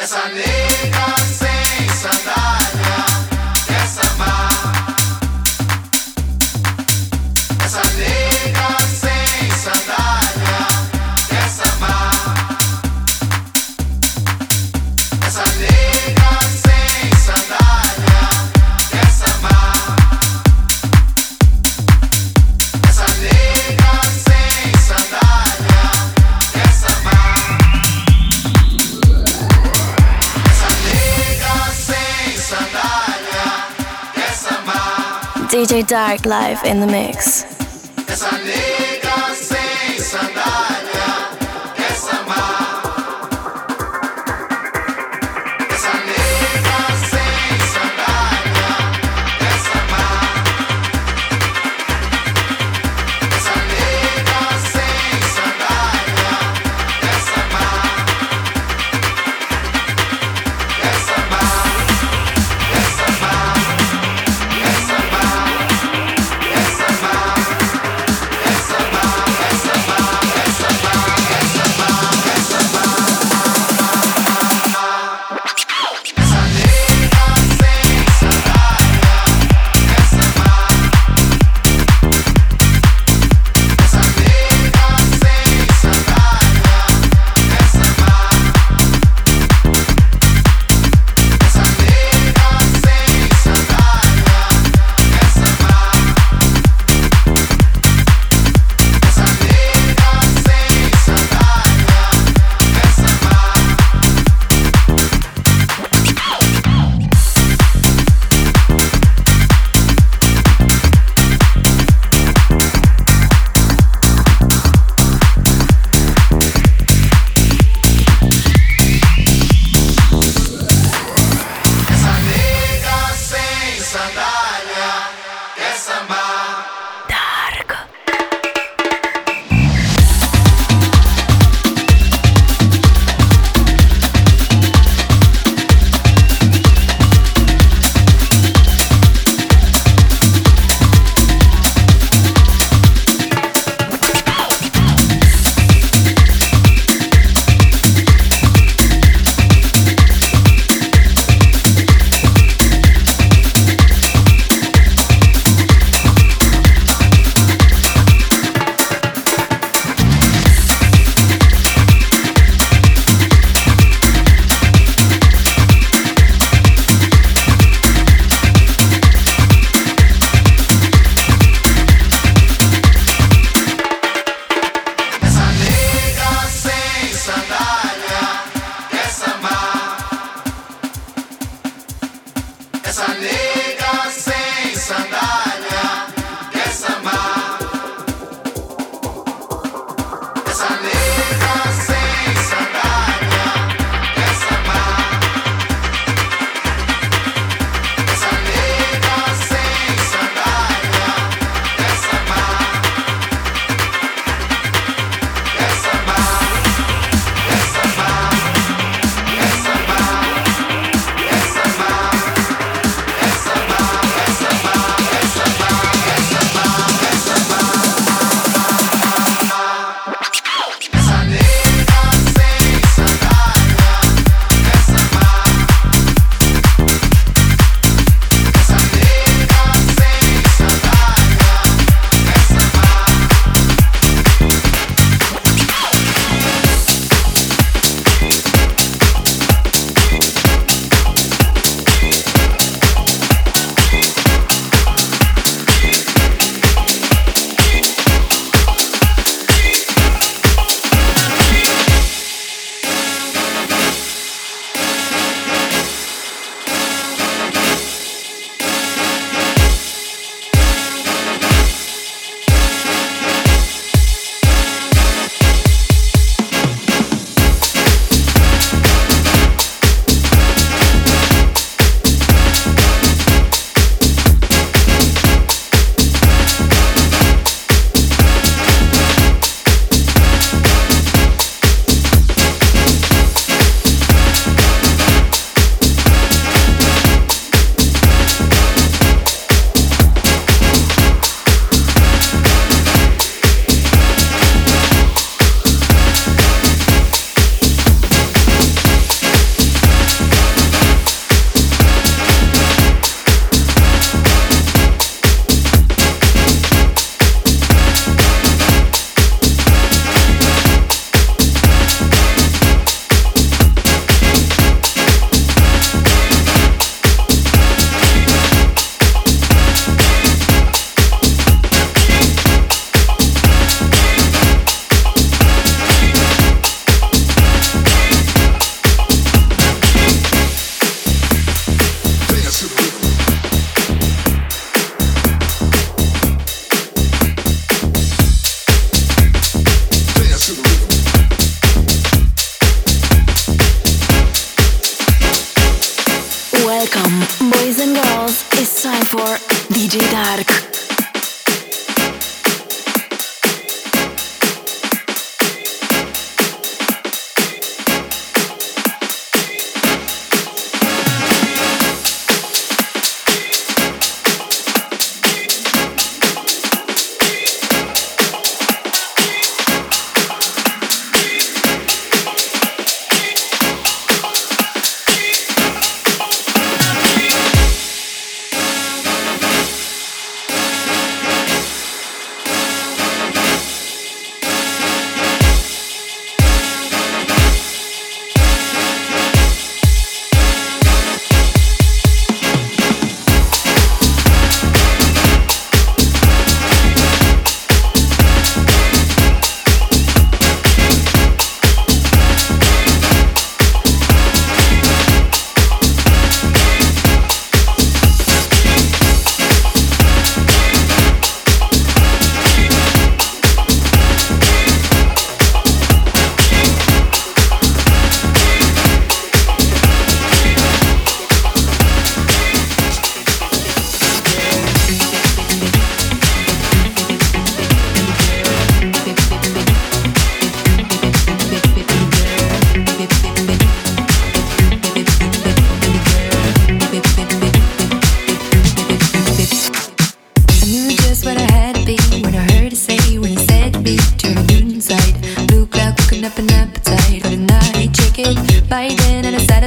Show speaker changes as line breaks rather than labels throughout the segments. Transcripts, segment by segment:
Essa nega DJ Dark live in the mix.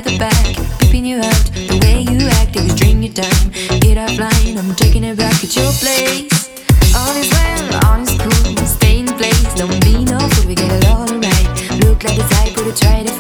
the back, peeping you out. The way you act, it was drain your
time. Get offline, I'm taking it back at your place. All is well, all is cool, stay in place. Don't be no fool, we get it all right. Look like a type, but try to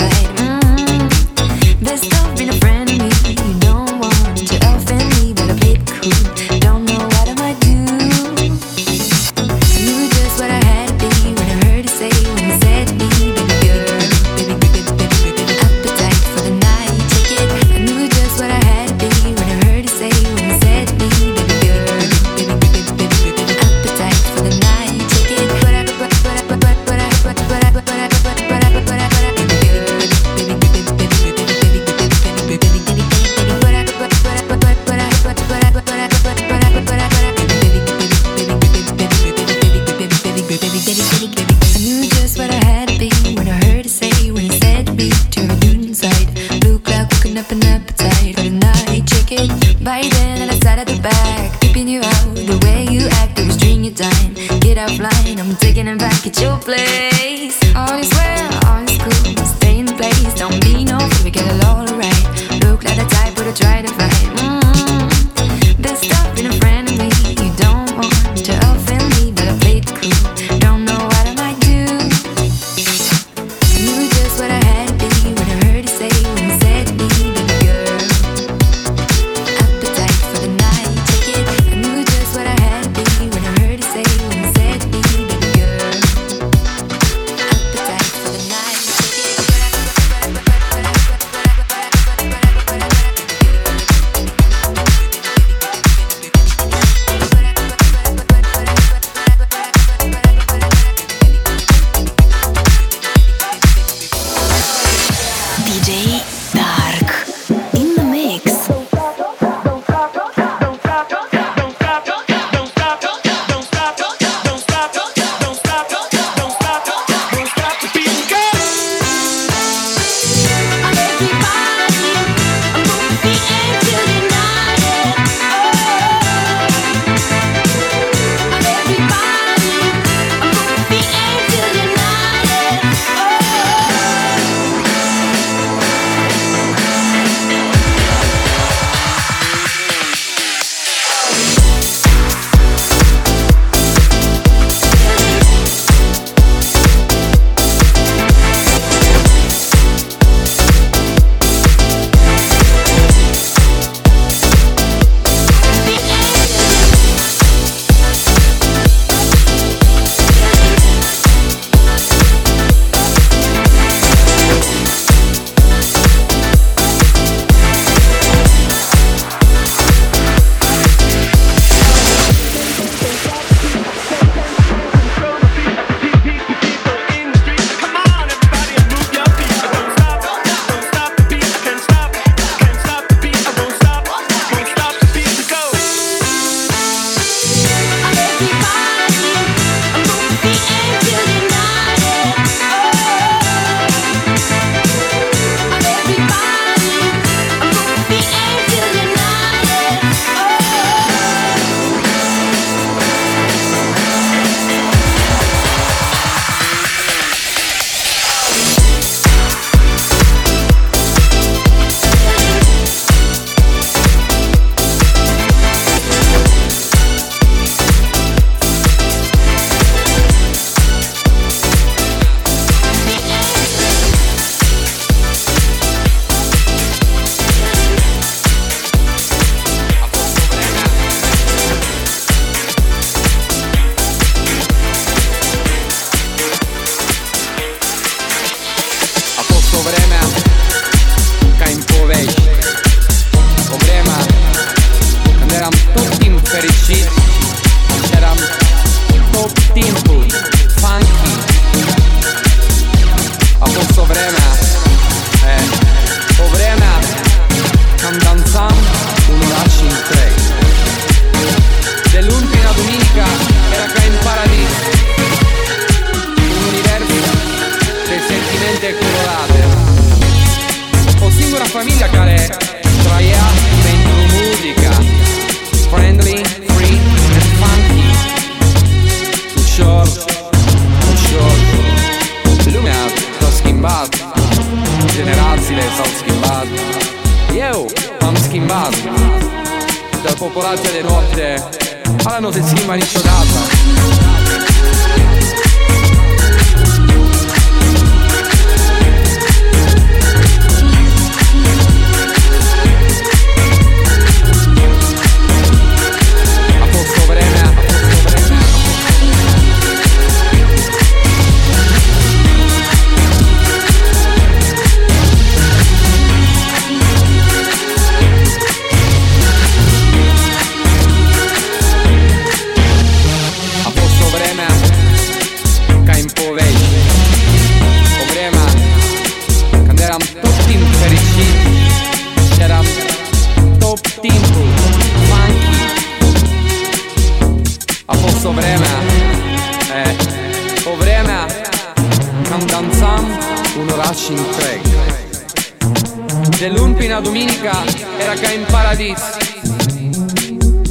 domenica era ca in paradiso.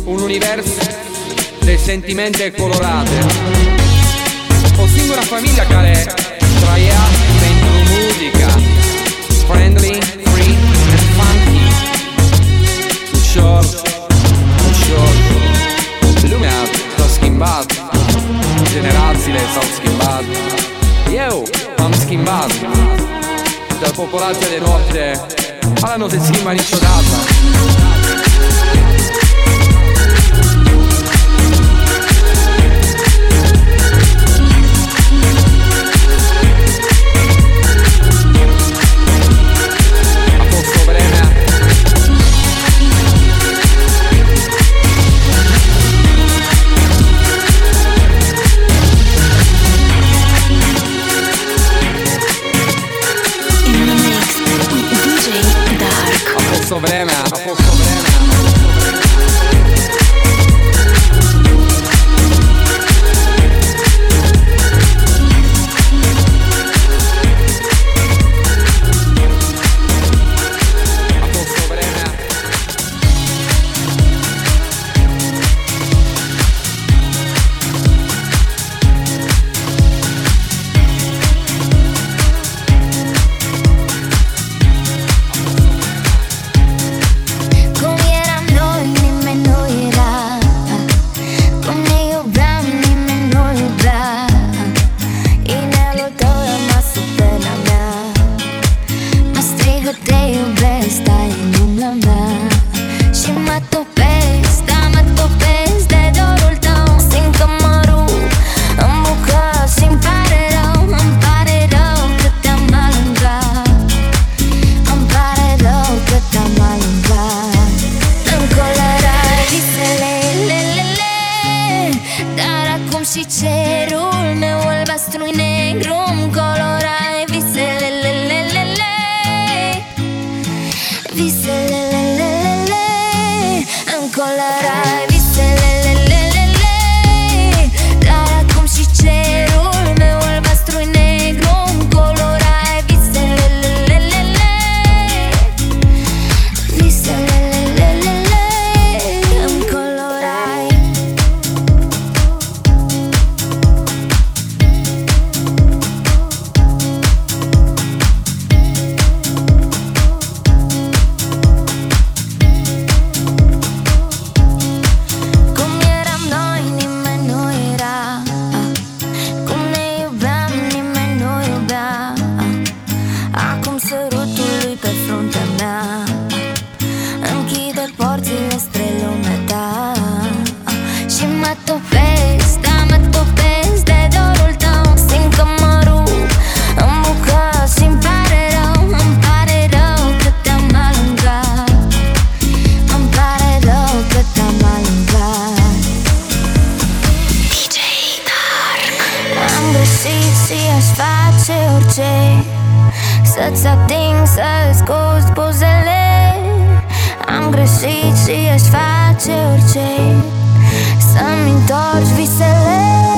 Un universo de sentimenti colorate O singola famiglia che traia dentro musica. Friendly, free and funky. Un short, un short. Lumea s-a schimbat Generațiile s-au schimbat Eu m-am schimbat Dar popolația de noapte Ala nu se schimba
și, și aș face orice. Să-ți ating, să-ți gust buzele. Am greșit și aș face orice. Să-mi întorci visele.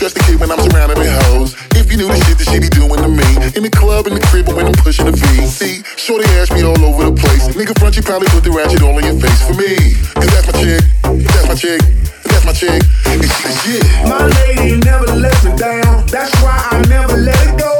Just the
kid when I'm surrounded with hoes. If you knew the shit that she be doing to me. In the club, in the crib, but when I'm pushing the See, shorty ass me all over the place. Nigga front, you probably put the ratchet all in your face for me. Cause that's my chick, that's my chick, that's my chick. And she shit.
My lady never lets me down. That's why I never let it go.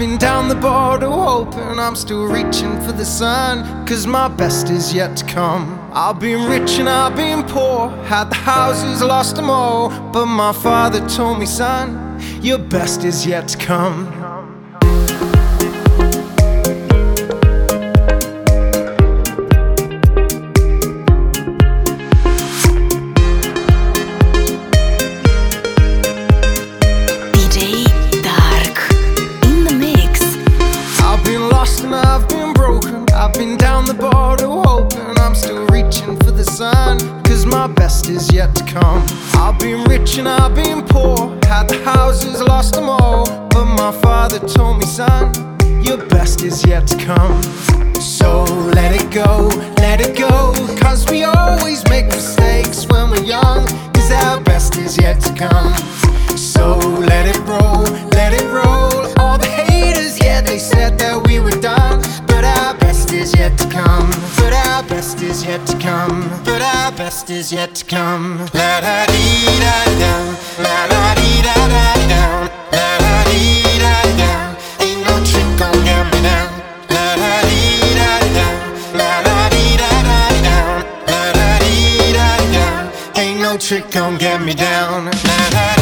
Hopping down the
border, hoping I'm still reaching for the sun. Cause my best is yet to come. I've been rich and I've been poor, had the houses, lost them all. But my father told me, son, your best is yet to come. should come get me down. Nah, nah, nah.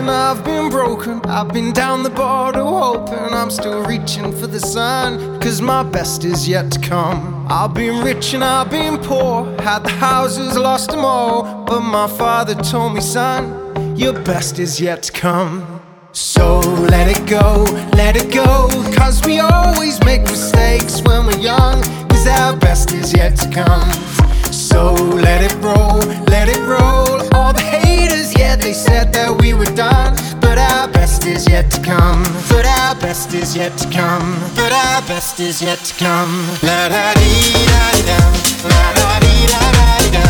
and I've been broken. I've been down the border hoping I'm
still reaching for the sun. Cause my best is yet to come. I've been rich and I've been poor. Had the houses, lost them all. But my father told me, son, your best is yet to come. So let it go, let it go. Cause we always make mistakes when we're young. Cause our best is yet to come. So let it roll, let it roll. All the haters, yeah, they said that we were done. But our best is yet to come. But our best is yet to come. But our best is yet to come. La da dee da dee da. La da dee da da dee da.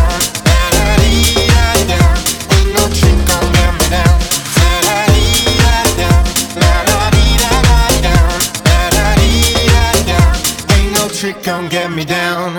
La da dee da dee da. Ain't no trick on them down. La da dee da dee da. La da dee da da da. La da dee da dee da. Ain't no trick on get me down.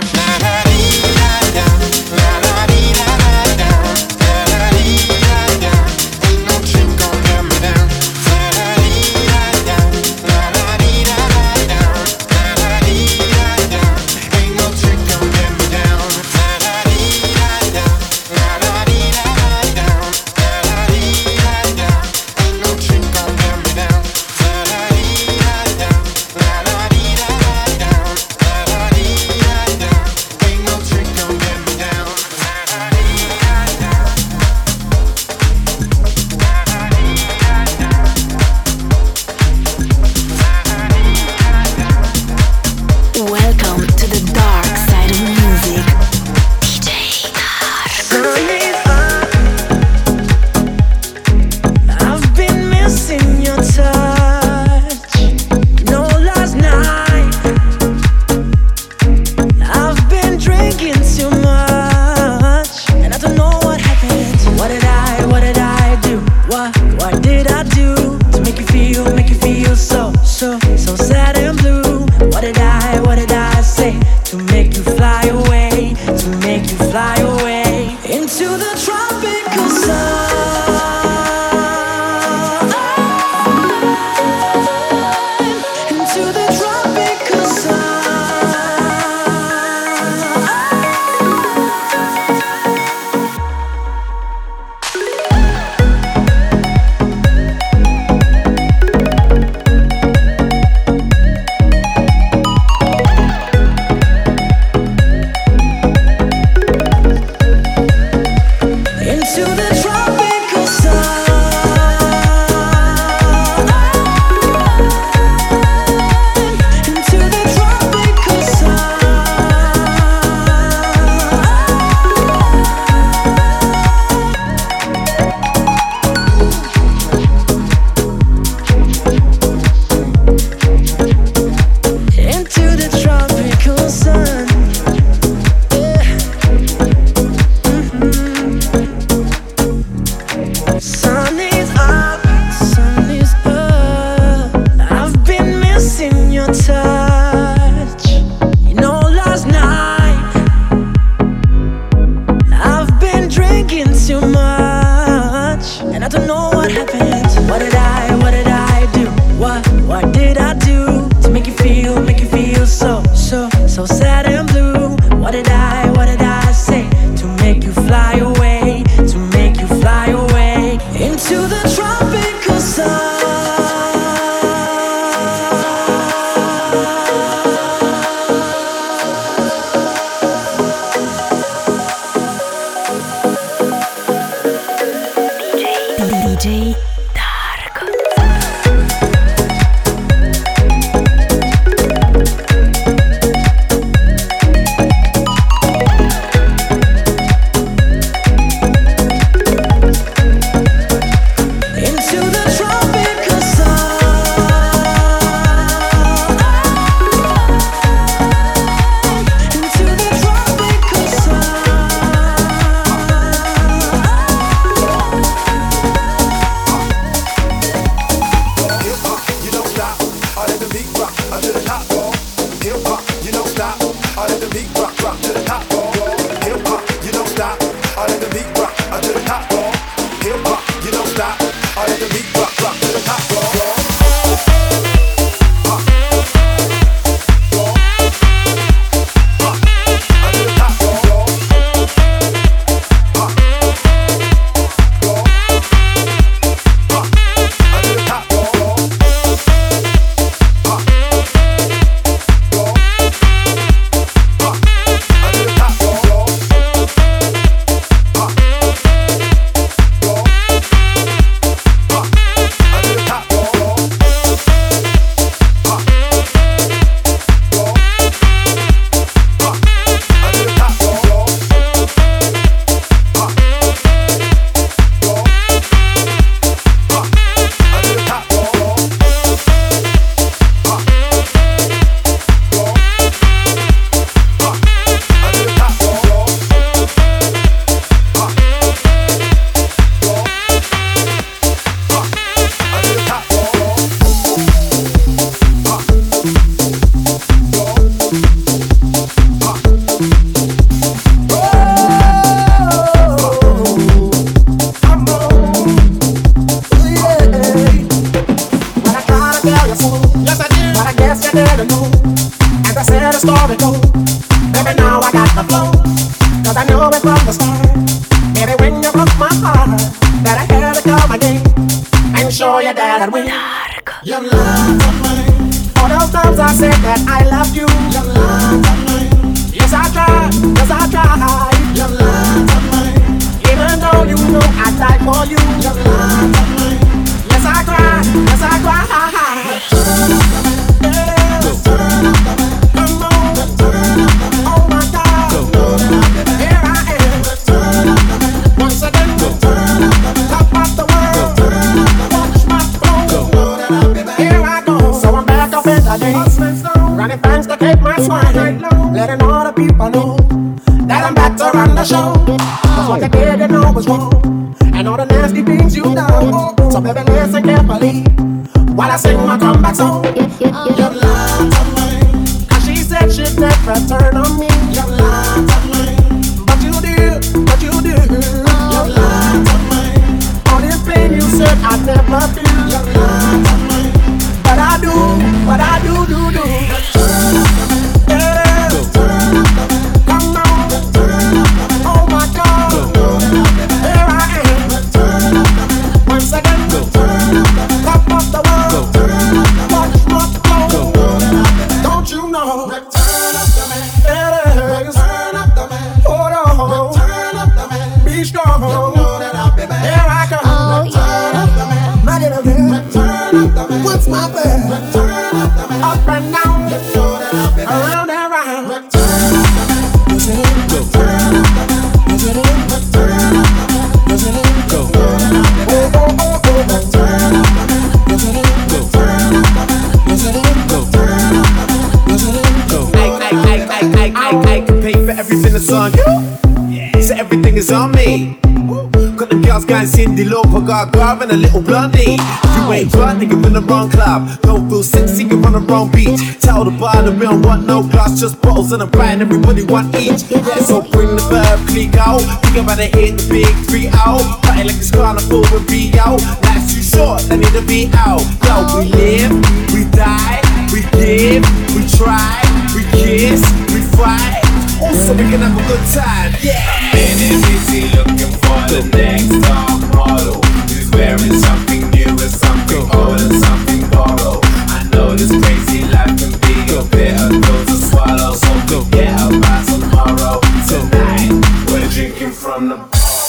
no
glass, just bottles and a brand, everybody one each. Yeah, so bring the verb, click out. Think about it, hit the big three out. Party like this carnival and be out. Life's too short, I need to be out. Yo, we live, we die, we give, we try, we kiss, we fight. Also, we can have a good time, yeah.
Been busy looking for the next top model who's wearing something.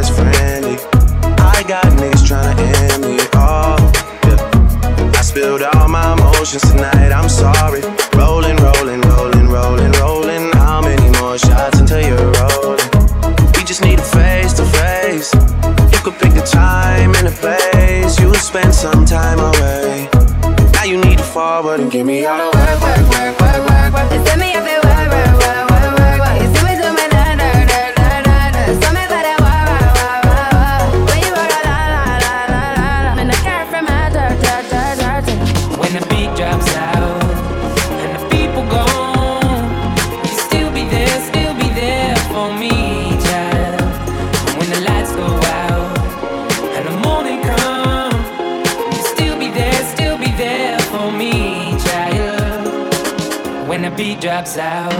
best friendly. I got niggas tryna end me off. Yeah. I spilled all my emotions tonight, I'm sorry. Rolling, rolling, rolling, rolling, rolling. How many more shots until you're rolling? We just need a face to face. You could pick the time and the place. You spend some time away. Now you need to forward and give me
out of lights out.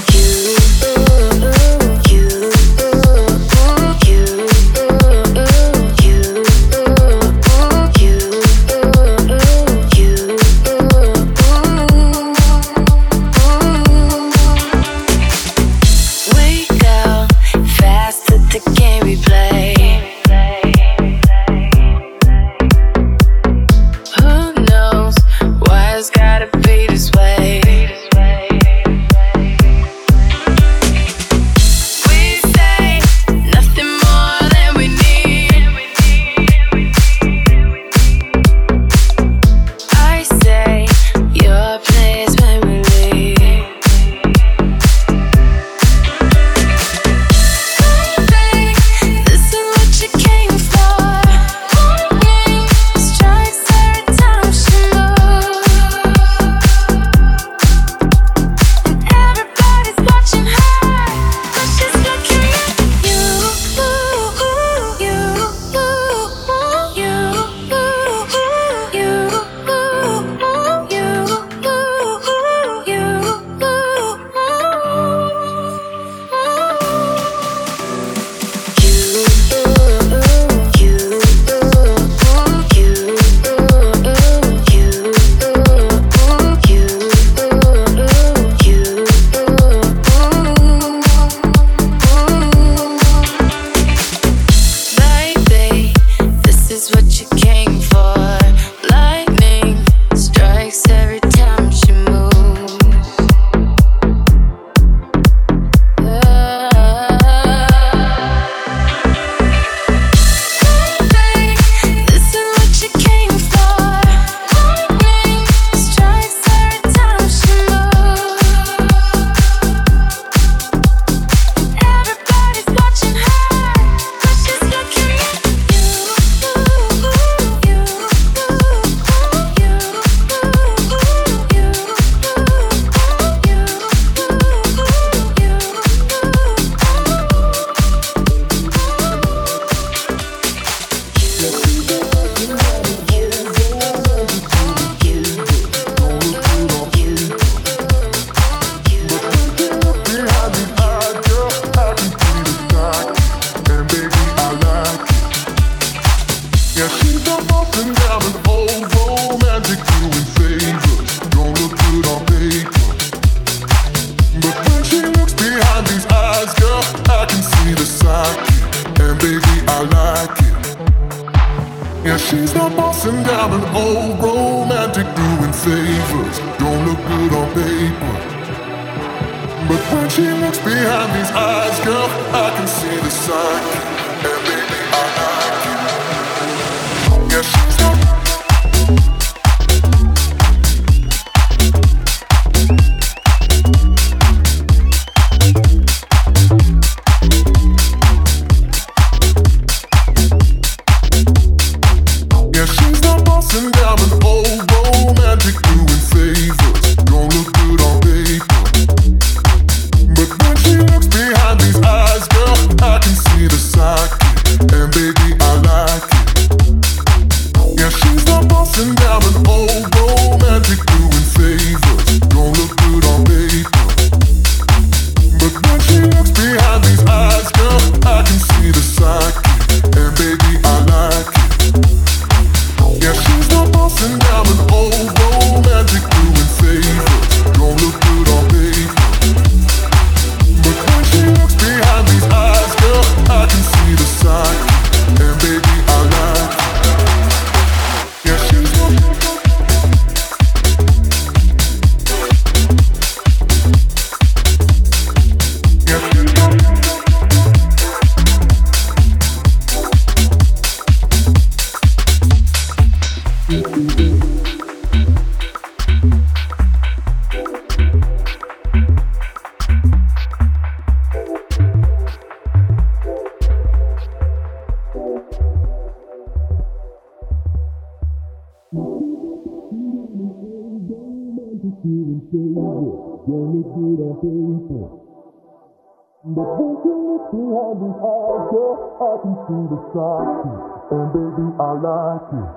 The vision is behind these eyes, girl. I can see the side and
baby, I like it.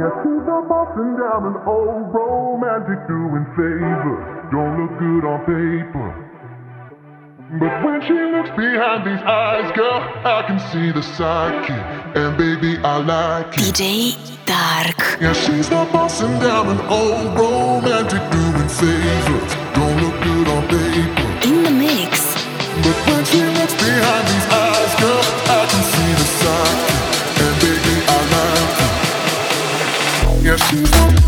Yeah, she's a and down an old romantic doing favors. Don't look good on paper. But when she looks behind these eyes, girl, I can see the psyche. And baby, I like it.
DJ Dark.
Yeah, she's a bossing down an old romantic doing favors. Don't look good on paper. Yes, she's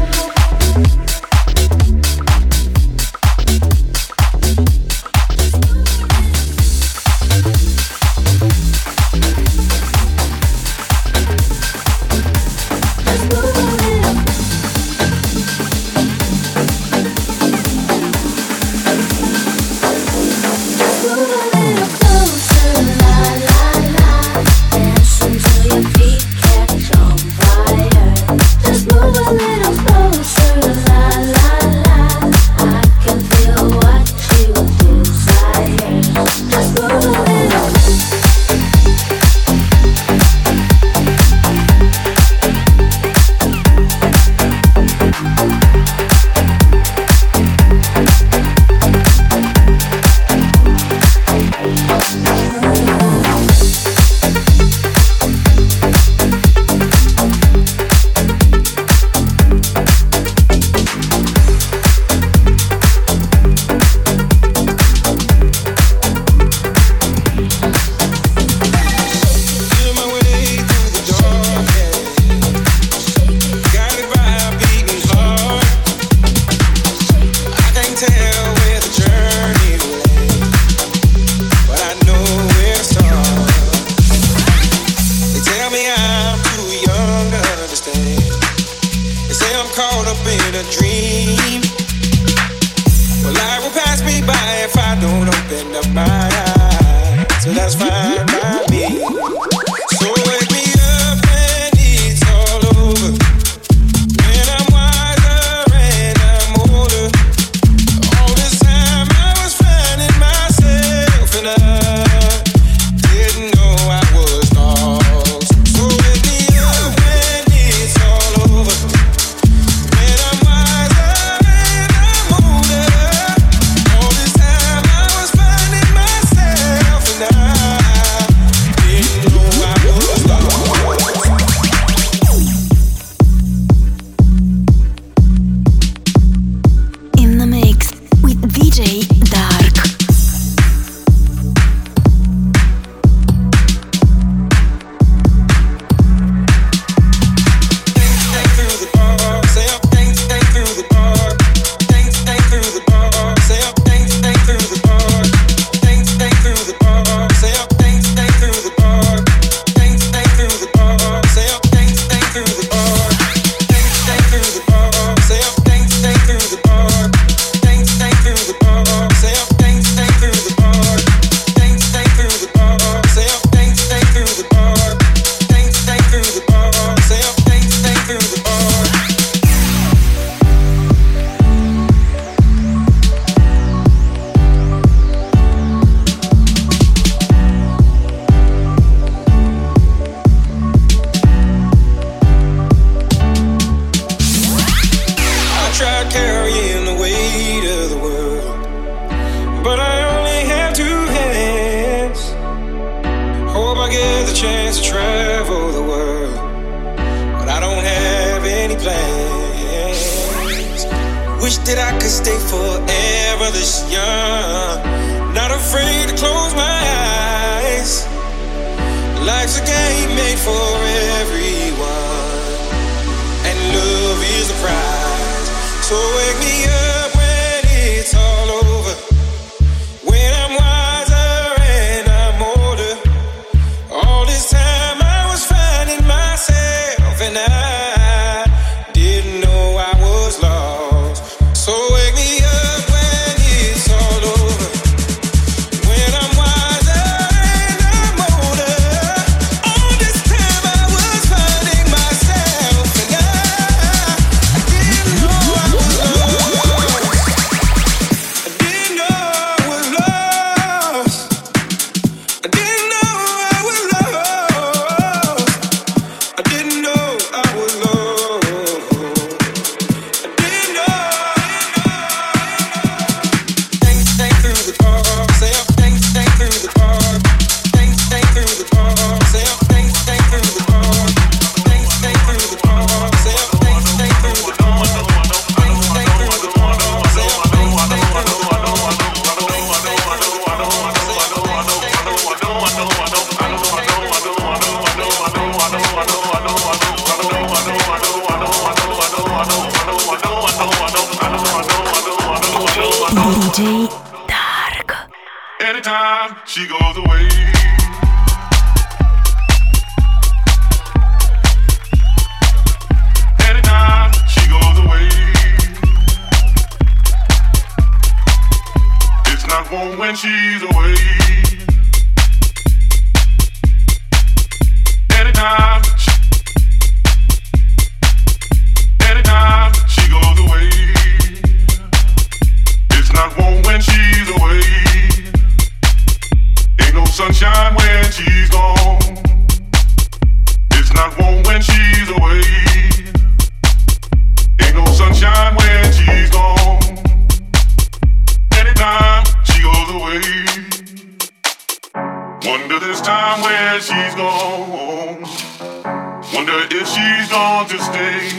to stay.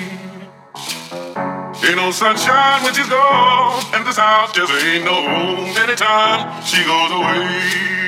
Ain't no sunshine when she's gone, and this house just ain't no home anytime she goes away.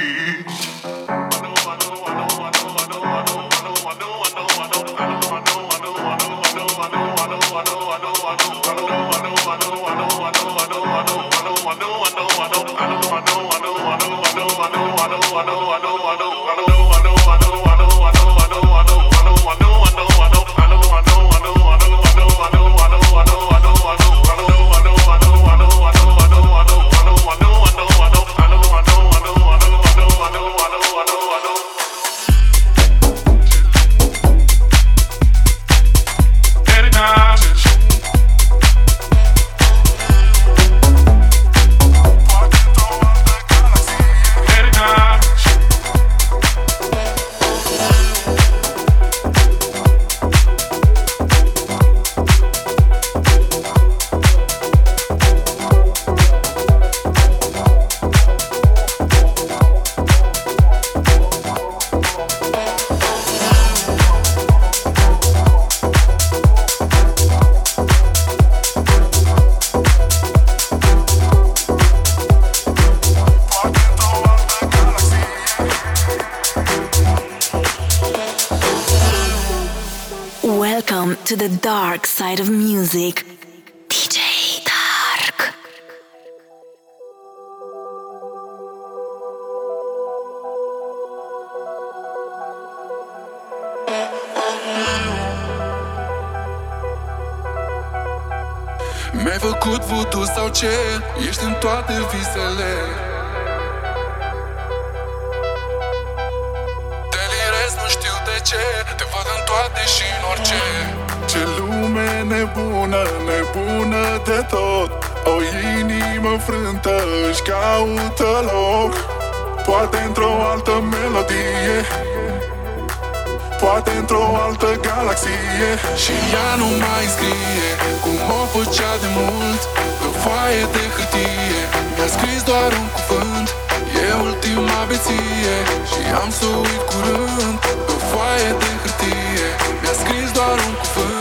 Mi-ai făcut voodoo sau ce? Ești în toate visele. Delirez, nu știu de ce. Te văd în toate și în orice.
Ce lume nebună, nebună de tot. O inimă frântă își caută loc. Poate într-o altă melodie Poate într-o altă galaxie
Și ea nu mai scrie Cum o făcea de mult Pe foaie de hârtie. Mi-a scris doar un cuvânt E ultima beție Și am să uit curând Pe foaie de hârtie. Mi-a scris doar un cuvânt.